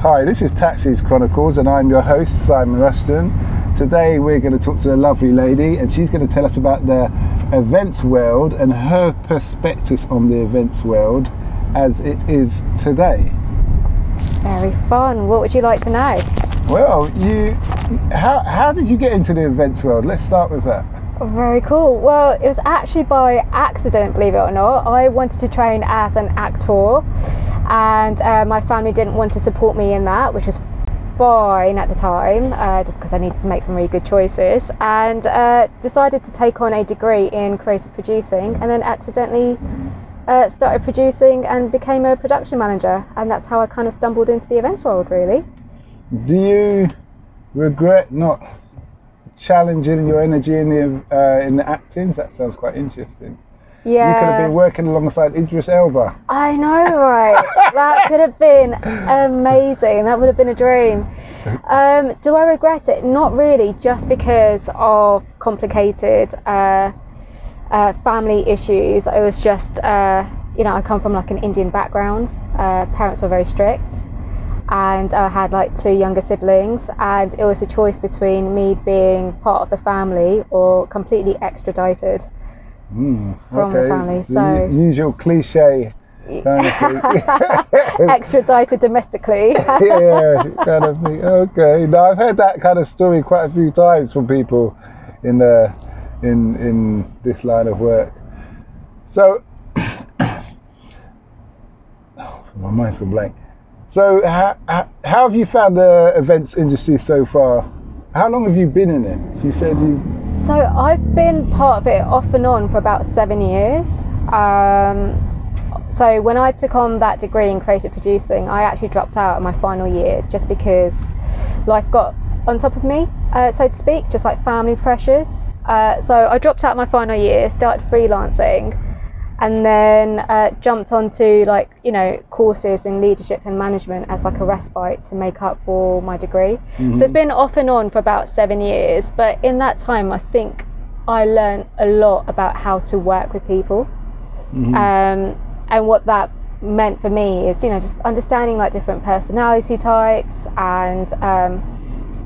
Hi, this is Taxis Chronicles, and I'm your host, Simon Rushton. Today, we're going to talk to a lovely lady, and she's going to tell us about the events world and her perspectives on the events world as it is today. Very fun. What would you like to know? Well, you, how, how did you get into the events world? Let's start with that. Very cool. Well, it was actually by accident, believe it or not. I wanted to train as an actor, and uh, my family didn't want to support me in that, which was fine at the time, uh, just because I needed to make some really good choices, and uh, decided to take on a degree in creative producing, and then accidentally uh, started producing and became a production manager, and that's how I kind of stumbled into the events world, really. Do you regret not challenging your energy in the uh, in the acting? That sounds quite interesting. Yeah. You could have been working alongside Idris Elba. I know, right? that could have been amazing. That would have been a dream. Um, do I regret it? Not really, just because of complicated uh, uh, family issues. It was just, uh, you know, I come from like an Indian background. Uh, parents were very strict, and I had like two younger siblings, and it was a choice between me being part of the family or completely extradited Mm, from the family. So usual cliche kind of thing. extradited domestically. yeah, kind of thing. Okay. Now I've heard that kind of story quite a few times from people in the in in this line of work. So oh, my mind's gone blank. So how, how, how have you found the events industry so far? How long have you been in it? You said you So I've been part of it off and on for about seven years. Um, so when I took on that degree in creative producing, I actually dropped out in my final year just because life got on top of me, uh, so to speak, just like family pressures. Uh, so I dropped out my final year, started freelancing, and then uh, jumped onto like you know courses in leadership and management as like a respite to make up for my degree. So it's been off and on for about seven years, but in that time, I think I learned a lot about how to work with people, um, and what that meant for me is you know just understanding like different personality types and um,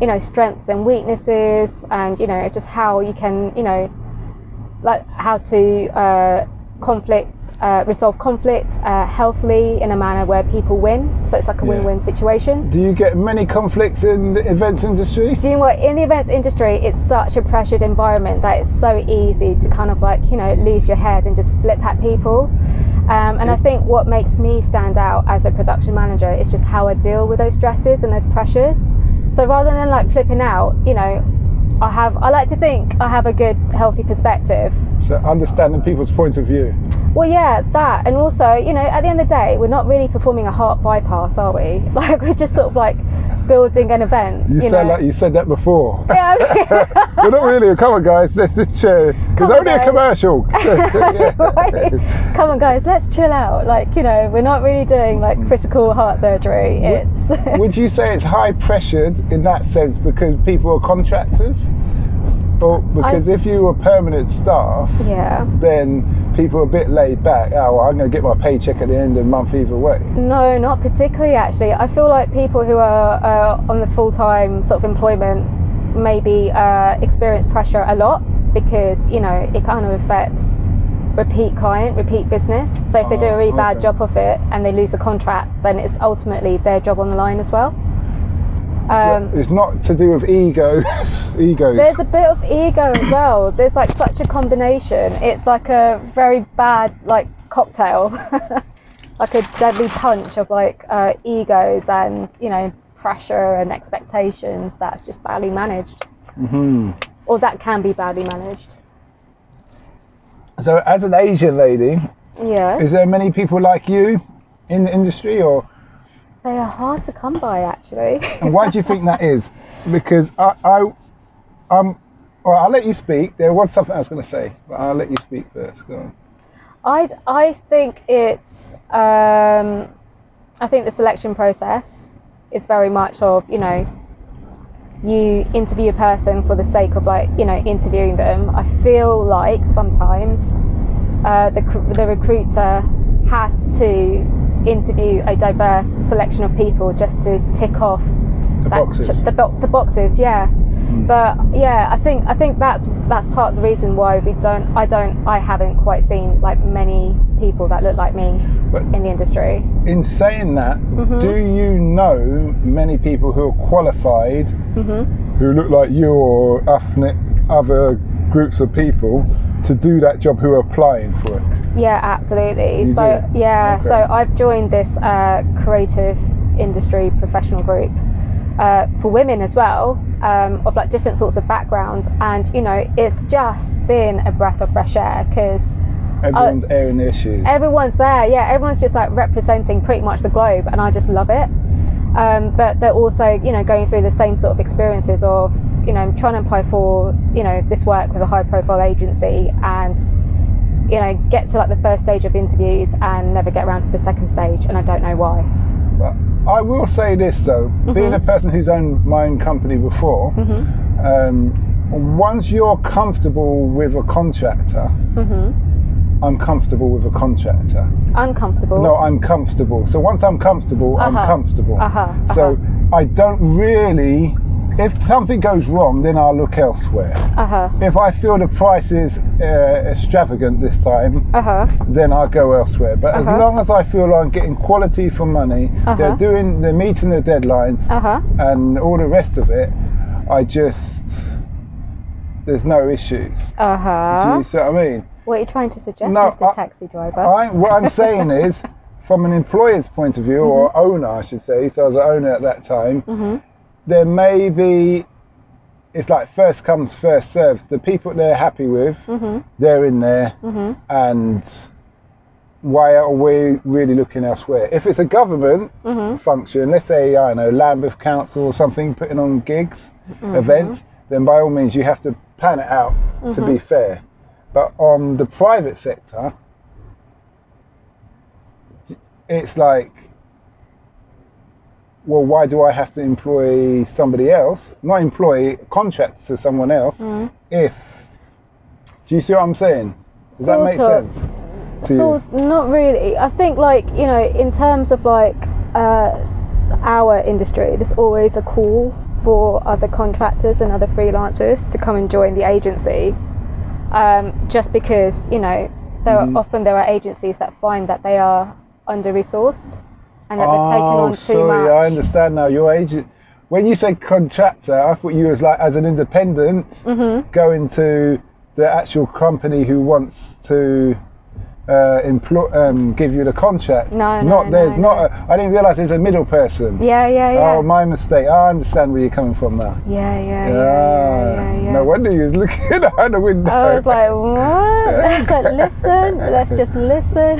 you know strengths and weaknesses, and you know just how you can you know like how to uh, conflict, uh, resolve conflicts uh, healthily in a manner where people win. So it's like a Yeah. win-win situation. do you get many conflicts in the events industry? Do you know what? In the events industry, it's such a pressured environment that it's so easy to kind of like you know lose your head and just flip at people. Um, and I think what makes me stand out as a production manager is just how I deal with those stresses and those pressures. So rather than like flipping out, you know, I have I like to think I have a good healthy perspective Understanding people's point of view. Well, yeah, that, and also, you know, at the end of the day, we're not really performing a heart bypass, are we? Like we're just sort of like building an event. You, You, sound know? like you said that before. Yeah, I mean- We're not really. Come on, guys. Let's just chill. It's only a commercial. Right. Come on, guys, let's chill out. Like, you know, we're not really doing like critical heart surgery. It's Would you say it's high pressured in that sense because people are contractors? Or because if you were permanent staff, yeah. then people are a bit laid back. Oh, well, I'm going to get my paycheck at the end of the month either way. No, not particularly actually. I feel like people who are uh, on the full time sort of employment maybe uh, experience pressure a lot because, you know, it kind of affects repeat client, repeat business. So if they do Oh, a really bad job of it and they lose a contract, then it's ultimately their job on the line as well. Um, it's not to do with egos. egos. there's a bit of ego as well. There's like such a combination. It's like a very bad like cocktail, like a deadly punch of like uh, egos and you know pressure and expectations that's just badly managed, hmm or that can be badly managed. So, as an Asian lady, Yeah, is there many people like you in the industry, or they are hard to come by actually. and why do you think that is? Because I, I, I'm. Well, I'll let you speak. There was something I was going to say, but I'll let you speak first. Go on. I I think it's um, I think the selection process is very much of you know you interview a person for the sake of like you know interviewing them. I feel like sometimes uh, the the recruiter has to interview a diverse selection of people just to tick off The that boxes. the, bo- the boxes yeah but yeah i think i think that's that's part of the reason why we don't i don't i haven't quite seen like many people that look like me But in the industry in saying that, Mhm. do you know many people who are qualified hmm who look like you or ethnic other groups of people to do that job who are applying for it? yeah absolutely You so do? yeah Okay. so i've joined this uh, creative industry professional group uh, for women as well um, of like different sorts of backgrounds and you know it's just been a breath of fresh air because Everyone's airing their issues. everyone's there yeah everyone's just like representing pretty much the globe and i just love it um, but they're also you know going through the same sort of experiences of you know trying to apply for you know this work with a high profile agency and you know get to like the first stage of interviews and never get around to the second stage and i don't know why I will say this though, being Mhm. a person who's owned my own company before, hmm um, once you're comfortable with a contractor, hmm I'm comfortable with a contractor. uncomfortable No, I'm comfortable. So once I'm comfortable, I'm Uh-huh. comfortable. Uh-huh, So uh-huh. I don't really. If something goes wrong, then I'll look elsewhere. uh-huh If I feel the price is uh, extravagant this time, uh-huh then I'll go elsewhere. But as Uh-huh. long as I feel I'm getting quality for money, they're Uh-huh. doing, they're meeting the deadlines, uh-huh and all the rest of it, I just there's no issues. Uh-huh you see what I mean? what are you trying to suggest No, mr I- taxi driver I, what I'm saying is, from an employer's point of view, or owner, I should say, so I was an owner at that time, hmm there may be, it's like first comes, first served. The people they're happy with, hmm they're in there, hmm and why are we really looking elsewhere? If it's a government Mhm. function, let's say, I don't know, Lambeth Council or something, putting on gigs, Mm-hmm. events, then by all means you have to plan it out to be fair. But on the private sector, it's like, well, why do I have to employ somebody else? Not employ contracts to someone else Mhm. if. Do you see what I'm saying? Does that make Sort of. sense? to you? So not really. I think like you know, in terms of like uh, our industry, there's always a call for other contractors and other freelancers to come and join the agency. Um, just because you know, there Mhm. are, often there are agencies that find that they are under resourced and that they've taken oh, on too sorry, much. I understand now. Your agent. When you say contractor, I thought you was like as an independent hmm going to the actual company who wants to uh, employ, um, give you the contract. No, no, not there's no, not. no. A, I didn't realise there's a middle person. Yeah, yeah, yeah. Oh, my mistake. I understand where you're coming from now. yeah, yeah, yeah, Ah, yeah, yeah, yeah. No wonder you was looking out the window. I was like, what? I was like, listen, let's just listen.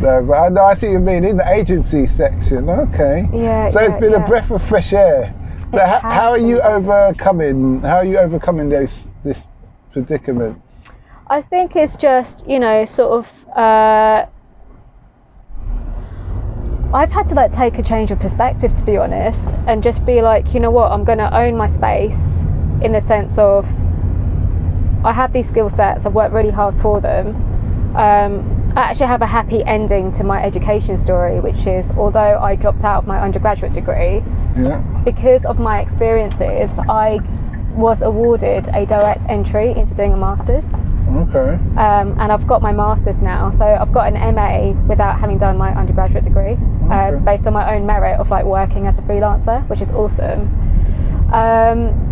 Yeah. No, but I know I see what you mean in the agency section. Okay. Yeah, So it's been yeah. a breath of fresh air. So It how, are you overcoming? How are you overcoming those this predicament? I think it's just, you know, sort of. Uh, I've had to like take a change of perspective, to be honest, and just be like, you know what, I'm going to own my space in the sense of I have these skill sets, I've worked really hard for them. Um, I actually have a happy ending to my education story, which is although I dropped out of my undergraduate degree, Yeah. because of my experiences, I was awarded a direct entry into doing a master's. Okay. Um, and I've got my master's now, so I've got an MA without having done my undergraduate degree, Okay. um, based on my own merit of like working as a freelancer, which is awesome. Um,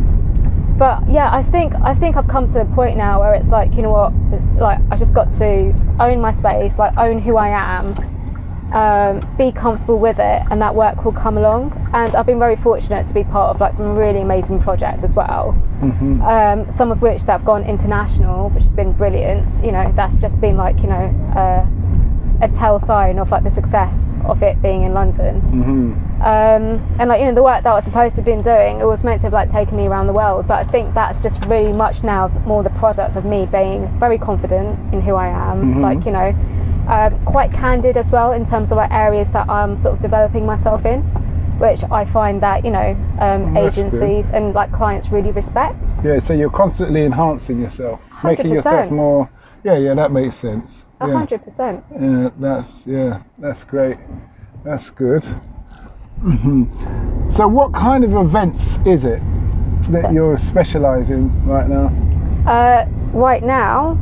but yeah, I think I think I've come to a point now where it's like you know what, so, like I just got to own my space, like own who I am, um, be comfortable with it, and that work will come along. And I've been very fortunate to be part of like some really amazing projects as well hmm um, some of which that have gone international, which has been brilliant. You know, that's just been like you know uh, a tell sign of like the success of it being in London. hmm Um, and like you know the work that I was supposed to have been doing, it was meant to have like taken me around the world. But I think that's just really much now more the product of me being very confident in who I am. Mhm. Like you know, um, quite candid as well in terms of like areas that I'm sort of developing myself in. Which I find that you know um, good. agencies and like clients really respect. Yeah. So you're constantly enhancing yourself, making 100%. yourself more. Yeah. Yeah. That makes sense. A hundred percent. Yeah, that's yeah, that's great. That's good. Mhm. So, what kind of events is it that you're specialising right now, Uh, right now,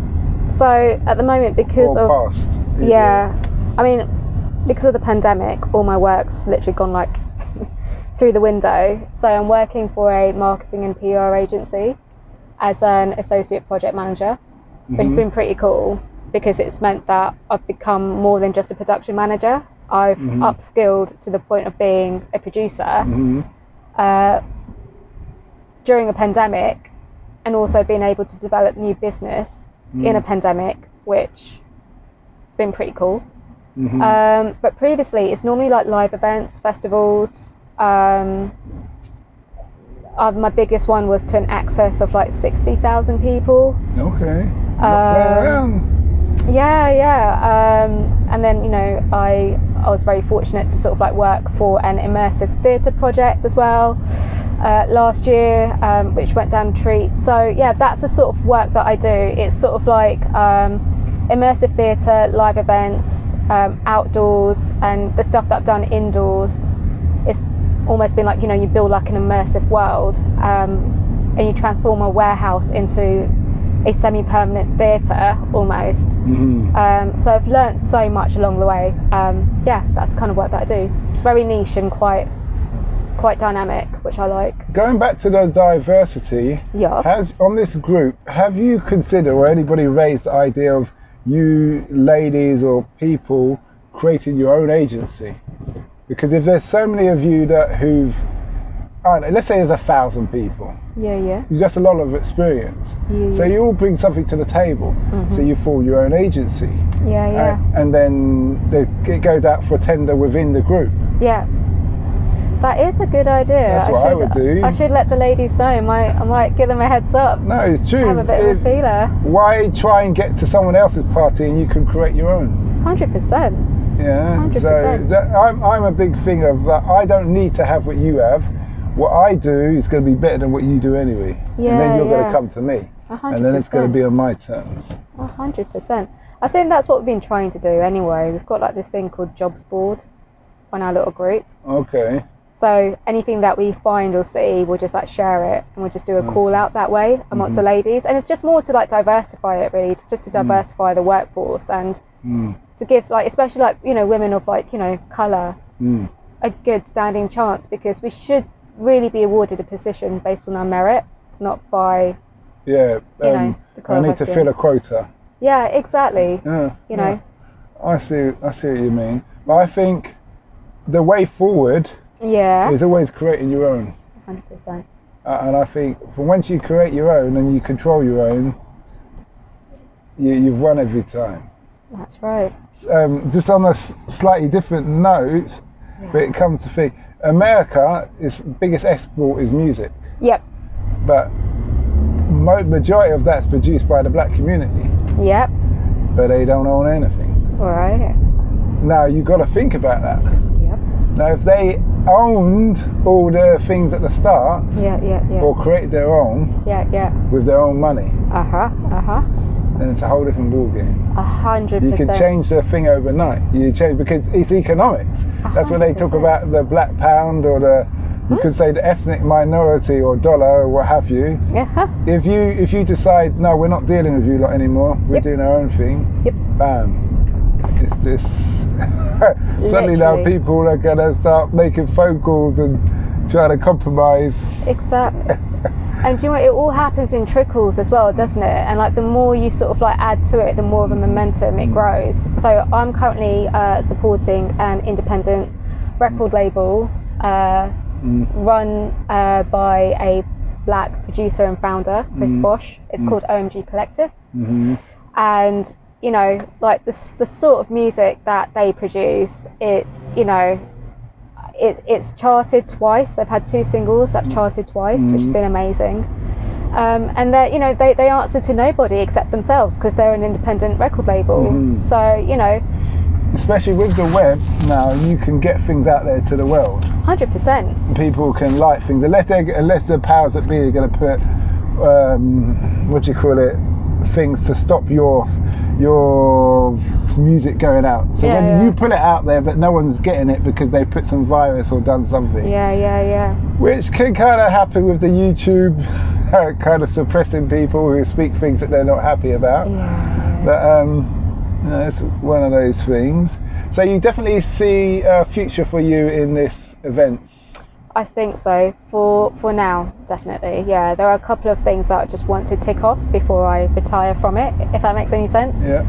so at the moment because or of past? yeah, I mean because of the pandemic, all my work's literally gone like through the window. So I'm working for a marketing and PR agency as an associate project manager, which has Mhm. been pretty cool because it's meant that I've become more than just a production manager. I've Mhm. upskilled to the point of being a producer Mhm. uh, during a pandemic and also being able to develop new business in a Mm. pandemic, which has been pretty cool. Mhm. Um, but previously, it's normally like live events, festivals. Um, uh, my biggest one was to an access of like 60,000 people. okay. Um. Yeah, yeah. Um, and then, you know, I, I was very fortunate to sort of like work for an immersive theatre project as well uh, last year, um, which went down a treat. So, yeah, that's the sort of work that I do. It's sort of like um, immersive theatre, live events, um, outdoors, and the stuff that I've done indoors. It's almost been like, you know, you build like an immersive world um, and you transform a warehouse into a semi-permanent theatre almost. Mhm. Um, so I've learnt so much along the way. Um, yeah, that's the kind of work that I do. It's very niche and quite quite dynamic, which I like. Going back to the diversity, Yes. has on this group, have you considered or anybody raised the idea of you ladies or people creating your own agency? Because if there's so many of you that who've, I don't know, let's say there's a thousand people, yeah, yeah, there's just a lot of experience. yeah, So you all bring something to the table. So Mhm. you form your own agency, yeah, yeah, and, and then the, it goes out for a tender within the group. yeah. That is a good idea. That's I what I should, would do. I should let the ladies know. I might, I might give them a heads up. No, it's true. Have a bit of a feeler. why try and get to someone else's party and you can create your own? Hundred percent. Yeah. 100%. So that, I'm, I'm a big thing of that. I don't need to have what you have. What I do is going to be better than what you do anyway. and then you're going to come to me. A hundred And then it's going to be on my terms. A hundred percent. I think that's what we've been trying to do anyway. We've got like this thing called jobs board on our little group. Okay. So anything that we find or see, we'll just like share it and we'll just do a Mm. call out that way amongst the Mhm. ladies. And it's just more to like diversify it really, to, just to diversify the workforce and Mm. to give like especially like you know women of like you know colour Mm. a good standing chance because we should really be awarded a position based on our merit, not by Yeah. You know, Um, the I need to fill a quota. yeah exactly. Yeah. You know. yeah. I see. I see what you mean. But I think the way forward Yeah. is always creating your own. Hundred percent. Uh, and I think for once you create your own and you control your own, you, you've won every time. That's right. Um, just on a slightly different note, but it comes to think, America, its biggest export is music, Yep. but mo- majority of that's produced by the black community, Yep. but they don't own anything. Right. Now you got to think about that. Yep. Now if they owned all the things at the start Yeah. Yeah. Yeah. or created their own Yeah. Yeah. with their own money, Uh huh. Uh huh. Then it's a whole different ballgame. A hundred percent. You can change the thing overnight. You change because it's economics. That's when they talk about the black pound or the you could say the ethnic minority or dollar or what have you. Yeah. If you if you decide no, we're not dealing with you lot anymore. We're Yep. doing our own thing. Yep. Bam. It's just suddenly now people are gonna start making phone calls and trying to compromise. Exactly. And do you know what? It all happens in trickles as well, doesn't it? And like the more you sort of like add to it, the more of a momentum it grows. So I'm currently uh, supporting an independent record label uh, Mm. run uh, by a black producer and founder, Chris Mm. Bosch. It's Mm. called OMG Collective. hmm and you know like the, the sort of music that they produce it's you know it, it's charted twice. They've had two singles that have charted twice which has Mhm. been amazing. Um, and they you know they, they answer to nobody except themselves because they're an independent record label. Mhm. so you know. Especially with the web now, you can get things out there to the world. 100% people can like things. Unless they unless the powers that be are going to put um, what do you call it things to stop your your music going out. So Yeah, when yeah. you put it out there, but no one's getting it because they put some virus or done something, Yeah, yeah, yeah. which can kind of happen with the YouTube kind of suppressing people who speak things that they're not happy about. Yeah. But um, you know, it's one of those things. So you definitely see a future for you in this event. I think so. For for now, definitely. Yeah, there are a couple of things that I just want to tick off before I retire from it, if that makes any sense. Yeah.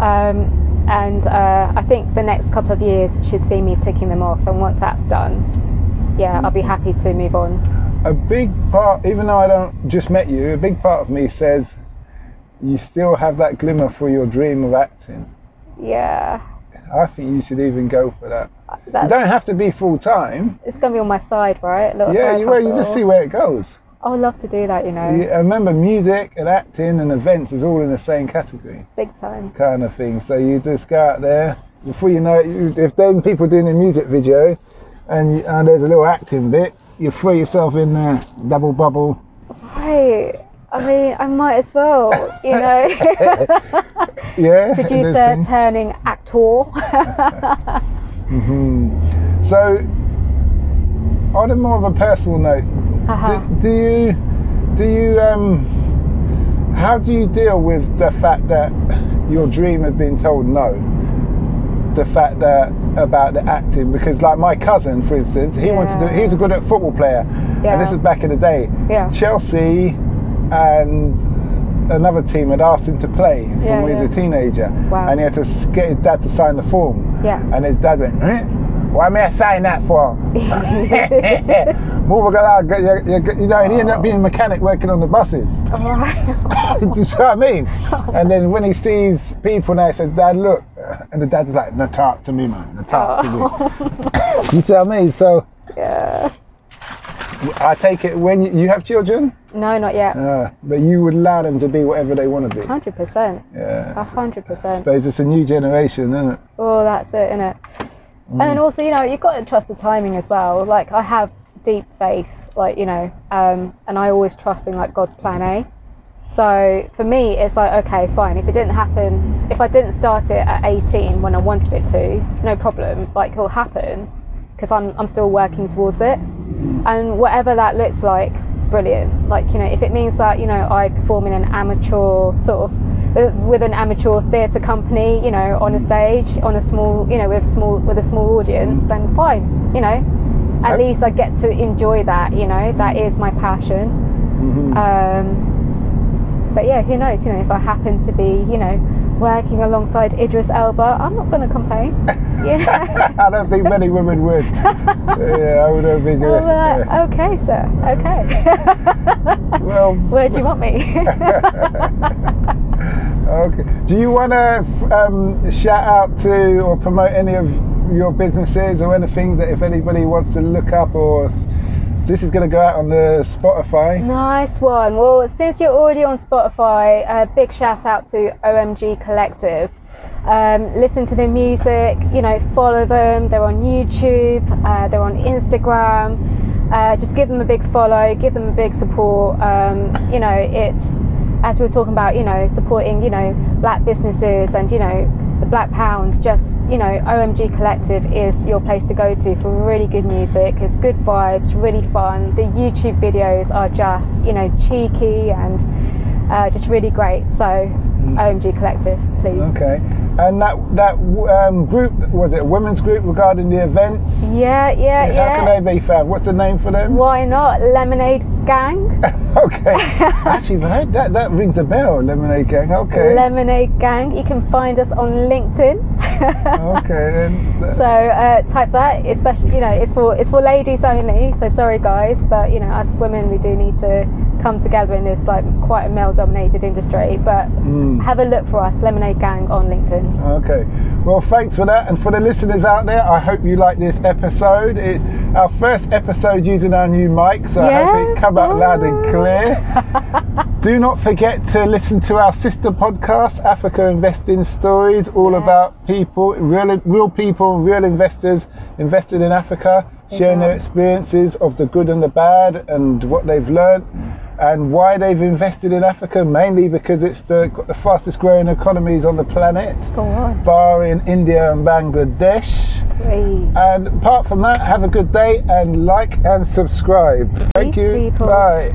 Um, and uh, I think the next couple of years should see me ticking them off. And once that's done, yeah, I'll be happy to move on. A big part, even though I don't just met you, a big part of me says you still have that glimmer for your dream of acting. Yeah, I think you should even go for that. You that's don't have to be full time. it's gonna be on my side, right? Yeah, you, well, you just see where it goes. I would love to do that, you know, You, remember, music and acting and events is all in the same category. big time. kind of thing. So you just go out there. Before you know it, if then people doing a music video, and, you, and there's a little acting bit, you throw yourself in there, double bubble. Right. I mean, I might as well, you know. Yeah. Producer turning actor. Mhm. So, on a more of a personal note, uh-huh. do, do you do you um how do you deal with the fact that your dream had been told no the fact that about the acting because like my cousin for instance he wanted to do he's a good at football player Yeah. and this is back in the day Yeah. chelsea and another team had asked him to play from Yeah, when he was a teenager Wow. and he had to get his dad to sign the form Yeah. and his dad went eh? why may I sign that for Move along, you, you, you know, and he ended up being a mechanic working on the buses. Do you see what I mean? And then when he sees people now, he says, Dad, look. And the dad's like, no, talk to me, man. No, talk to me. You see what I mean? So yeah. I take it when you, you have children, No, not yet. uh, but you would allow them to be whatever they want to be. Hundred percent. Yeah. Hundred I percent. suppose it's a new generation, isn't it? Oh, that's it, isn't it? And Mm. then also, you know, you've got to trust the timing as well. Like I have deep faith, like you know, um, and I always trust in like God's plan A. So for me, it's like okay, fine. If it didn't happen, if I didn't start it at 18 when I wanted it to, no problem. Like it'll happen because I'm I'm still working towards it. And whatever that looks like, brilliant. Like you know, if it means that you know I perform in an amateur sort of with- with an amateur theatre company, you know, on a stage, on a small, you know, with small with a small audience, then fine. You know, at least I get to enjoy that. You know, that is my passion. Mhm. Um, but yeah, who knows? You know, if I happen to be, you know, working alongside Idris Elba, I'm not going to complain. Yeah. I don't think many women would. yeah, I would have been good. I'm like, yeah. okay, sir. Okay. Well, Where do you want me? okay. Do you want to um, shout out to or promote any of your businesses or anything that if anybody wants to look up or this is going to go out on the Spotify? nice one. Well, since you're already on Spotify, a big shout out to OMG Collective. Um, listen to their music, you know, follow them. They're on YouTube, uh, they're on Instagram. Uh, just give them a big follow, give them a big support. Um, you know, it's as we were talking about, you know, supporting, you know, black businesses and, you know, the Black Pound, just, you know, OMG Collective is your place to go to for really good music. It's good vibes, really fun. The YouTube videos are just, you know, cheeky and uh, just really great. So, OMG Collective, please. Okay. And that that um, group was it a women's group regarding the events? Yeah, yeah, How yeah. can they be found? What's the name for them? Why not? Lemonade Gang. okay. Actually, right, that that rings a bell. Lemonade Gang. Okay. Lemonade Gang. You can find us on LinkedIn. okay. Then. So uh, type that, especially you know it's for it's for ladies only. So sorry guys, but you know us women we do need to come together in this like quite a male-dominated industry. But Mm. have a look for us, Lemonade Gang on LinkedIn. Okay. Well, thanks for that. And for the listeners out there, I hope you like this episode. It's our first episode using our new mic, so I hope it come out loud and clear. Do not forget to listen to our sister podcast, Africa Investing Stories, all Yes. about people, real, real people, real investors invested in Africa, sharing their experiences of the good and the bad and what they've learned. And why they've invested in Africa, mainly because it's the, the fastest growing economies on the planet, on. barring India and Bangladesh. Great. And apart from that, have a good day and like and subscribe. Thank you. people. Bye.